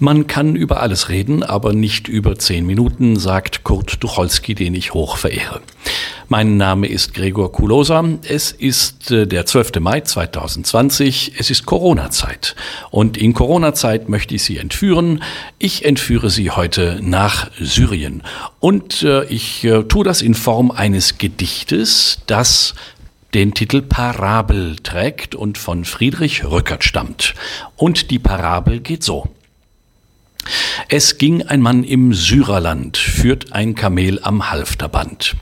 Man kann über alles reden, aber nicht über zehn Minuten, sagt Kurt Tucholsky, den ich hoch verehre. Mein Name ist Gregor Kulosa. Es ist äh, der 12. Mai 2020. Es ist Corona-Zeit. Und in Corona-Zeit möchte ich Sie entführen. Ich entführe Sie heute nach Syrien. Und äh, ich äh, tue das in Form eines Gedichtes, das den Titel Parabel trägt und von Friedrich Rückert stammt. Und die Parabel geht so. Es ging ein Mann im Syrerland, führt ein Kamel am Halfterband.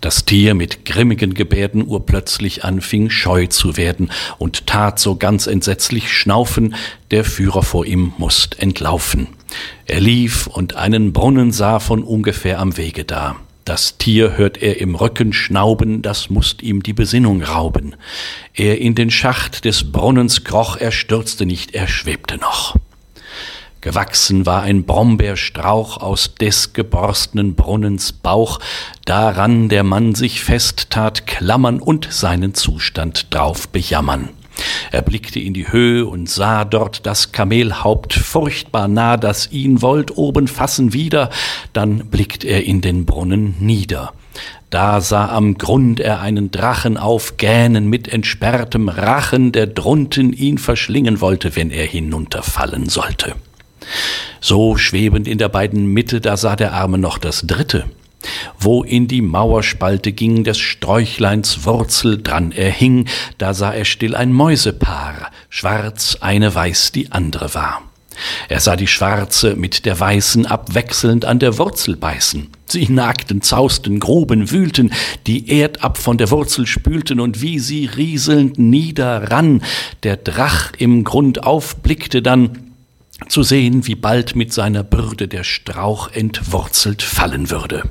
Das Tier mit grimmigen Gebärden urplötzlich anfing scheu zu werden und tat so ganz entsetzlich schnaufen, der Führer vor ihm musst entlaufen. Er lief und einen Brunnen sah von ungefähr am Wege da. Das Tier hört er im Rücken schnauben, das musst ihm die Besinnung rauben. Er in den Schacht des Brunnens kroch, er stürzte nicht, er schwebte noch. Gewachsen war ein Brombeerstrauch aus des geborstenen Brunnens Bauch, daran der Mann sich festtat, klammern und seinen Zustand drauf bejammern. Er blickte in die Höhe und sah dort das Kamelhaupt furchtbar nah, das ihn wollt oben fassen wieder, dann blickt er in den Brunnen nieder. Da sah am Grund er einen Drachen aufgähnen mit entsperrtem Rachen, der drunten ihn verschlingen wollte, wenn er hinunterfallen sollte. So schwebend in der beiden Mitte, da sah der Arme noch das dritte, wo in die Mauerspalte ging des Sträuchleins Wurzel dran er hing, da sah er still ein Mäusepaar, schwarz eine weiß die andere war. Er sah die Schwarze mit der Weißen abwechselnd an der Wurzel beißen. Sie nagten, zausten, gruben, wühlten, die Erd ab von der Wurzel spülten, und wie sie rieselnd niederran, der Drach im Grund aufblickte dann, zu sehen, wie bald mit seiner Bürde der Strauch entwurzelt fallen würde.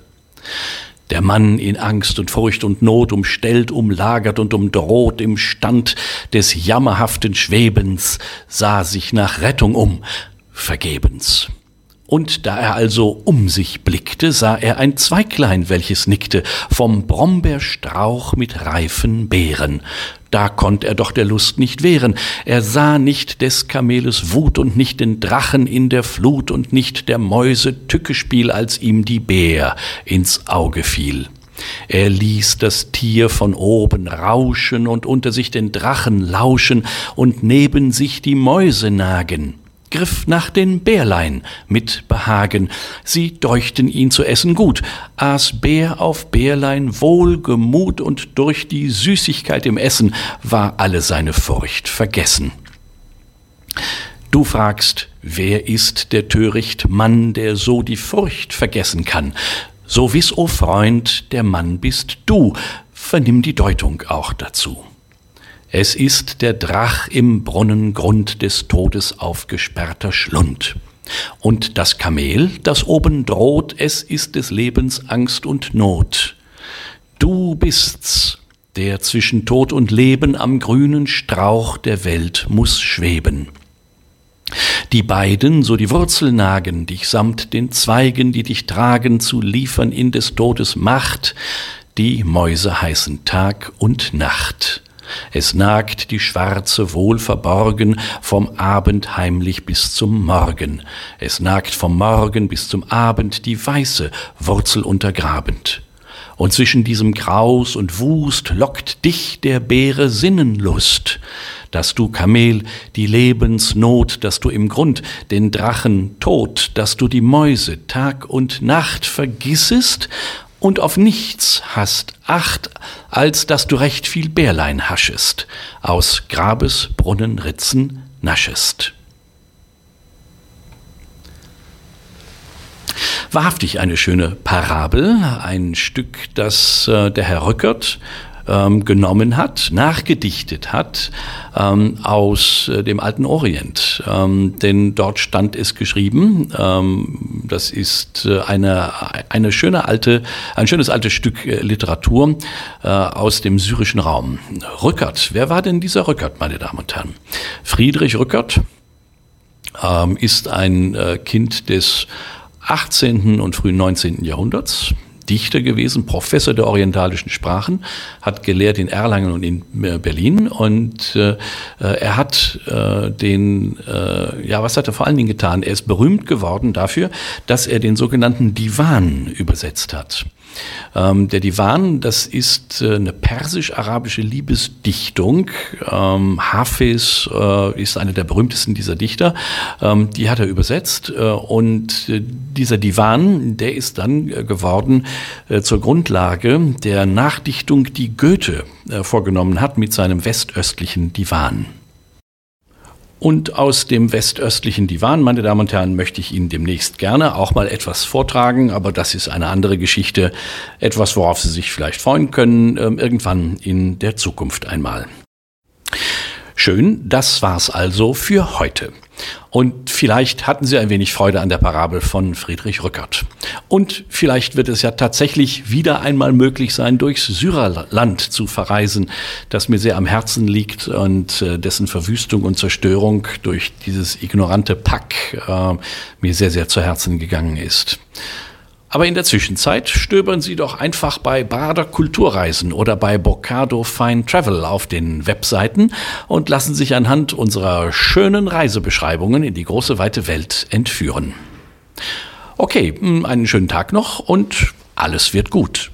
Der Mann in Angst und Furcht und Not umstellt, umlagert und umdroht im Stand des jammerhaften Schwebens, sah sich nach Rettung um, vergebens. Und da er also um sich blickte, sah er ein Zweiglein, welches nickte, vom Brombeerstrauch mit reifen Beeren. Da konnt er doch der Lust nicht wehren. Er sah nicht des Kameles Wut und nicht den Drachen in der Flut und nicht der Mäuse Tückespiel, als ihm die Bär ins Auge fiel. Er ließ das Tier von oben rauschen und unter sich den Drachen lauschen und neben sich die Mäuse nagen griff nach den Bärlein mit Behagen. Sie deuchten ihn zu essen gut, aß Bär auf Bärlein wohlgemut und durch die Süßigkeit im Essen war alle seine Furcht vergessen. Du fragst, wer ist der töricht Mann, der so die Furcht vergessen kann? So wiss, o oh Freund, der Mann bist du, vernimm die Deutung auch dazu. Es ist der Drach im Brunnengrund des Todes aufgesperrter Schlund. Und das Kamel, das oben droht, es ist des Lebens Angst und Not. Du bist's, der zwischen Tod und Leben am grünen Strauch der Welt muss schweben. Die beiden, so die Wurzel nagen, dich samt den Zweigen, die dich tragen, zu liefern in des Todes Macht, die Mäuse heißen Tag und Nacht. Es nagt die Schwarze wohl verborgen, vom Abend heimlich bis zum Morgen. Es nagt vom Morgen bis zum Abend die Weiße, Wurzel untergrabend. Und zwischen diesem Graus und Wust lockt dich der Beere Sinnenlust, dass du Kamel die Lebensnot, dass du im Grund den Drachen Tod, dass du die Mäuse Tag und Nacht vergissest und auf nichts hast Acht, als dass du recht viel Bärlein haschest, aus Grabes Brunnenritzen naschest. Wahrhaftig eine schöne Parabel, ein Stück, das äh, der Herr Rückert ähm, genommen hat, nachgedichtet hat ähm, aus äh, dem alten Orient. Ähm, denn dort stand es geschrieben. Ähm, das ist äh, eine, eine schöne alte, ein schönes altes Stück äh, Literatur äh, aus dem syrischen Raum. Rückert, wer war denn dieser Rückert, meine Damen und Herren? Friedrich Rückert ähm, ist ein äh, Kind des 18. und frühen 19. Jahrhunderts Dichter gewesen, Professor der orientalischen Sprachen, hat gelehrt in Erlangen und in äh, Berlin und äh, er hat äh, den, äh, ja, was hat er vor allen Dingen getan? Er ist berühmt geworden dafür, dass er den sogenannten Divan übersetzt hat. Ähm, der Divan, das ist äh, eine persisch-arabische Liebesdichtung. Ähm, Hafiz äh, ist einer der berühmtesten dieser Dichter. Ähm, die hat er übersetzt. Äh, und äh, dieser Divan, der ist dann äh, geworden äh, zur Grundlage der Nachdichtung, die Goethe vorgenommen hat mit seinem westöstlichen Divan. Und aus dem westöstlichen Divan, meine Damen und Herren, möchte ich Ihnen demnächst gerne auch mal etwas vortragen, aber das ist eine andere Geschichte, etwas, worauf Sie sich vielleicht freuen können, ähm, irgendwann in der Zukunft einmal. Schön, das war's also für heute. Und vielleicht hatten Sie ein wenig Freude an der Parabel von Friedrich Rückert. Und vielleicht wird es ja tatsächlich wieder einmal möglich sein, durchs Syrerland zu verreisen, das mir sehr am Herzen liegt und äh, dessen Verwüstung und Zerstörung durch dieses ignorante Pack äh, mir sehr, sehr zu Herzen gegangen ist. Aber in der Zwischenzeit stöbern Sie doch einfach bei Bader Kulturreisen oder bei Bocado Fine Travel auf den Webseiten und lassen sich anhand unserer schönen Reisebeschreibungen in die große weite Welt entführen. Okay, hm, einen schönen Tag noch und alles wird gut.